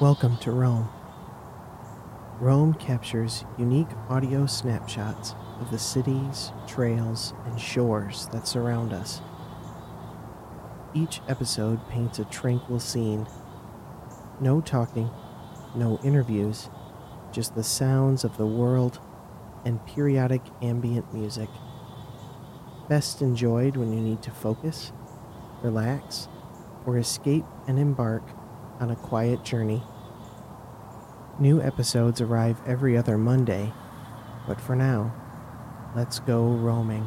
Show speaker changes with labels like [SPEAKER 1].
[SPEAKER 1] Welcome to Roam. Roam captures unique audio snapshots of the cities, trails, and shores that surround us. Each episode paints a tranquil scene. No talking, no interviews, just the sounds of the world and periodic ambient music. Best enjoyed when you need to focus, relax, or escape and embark on a quiet journey. New episodes arrive every other Monday, but for now, let's go roaming.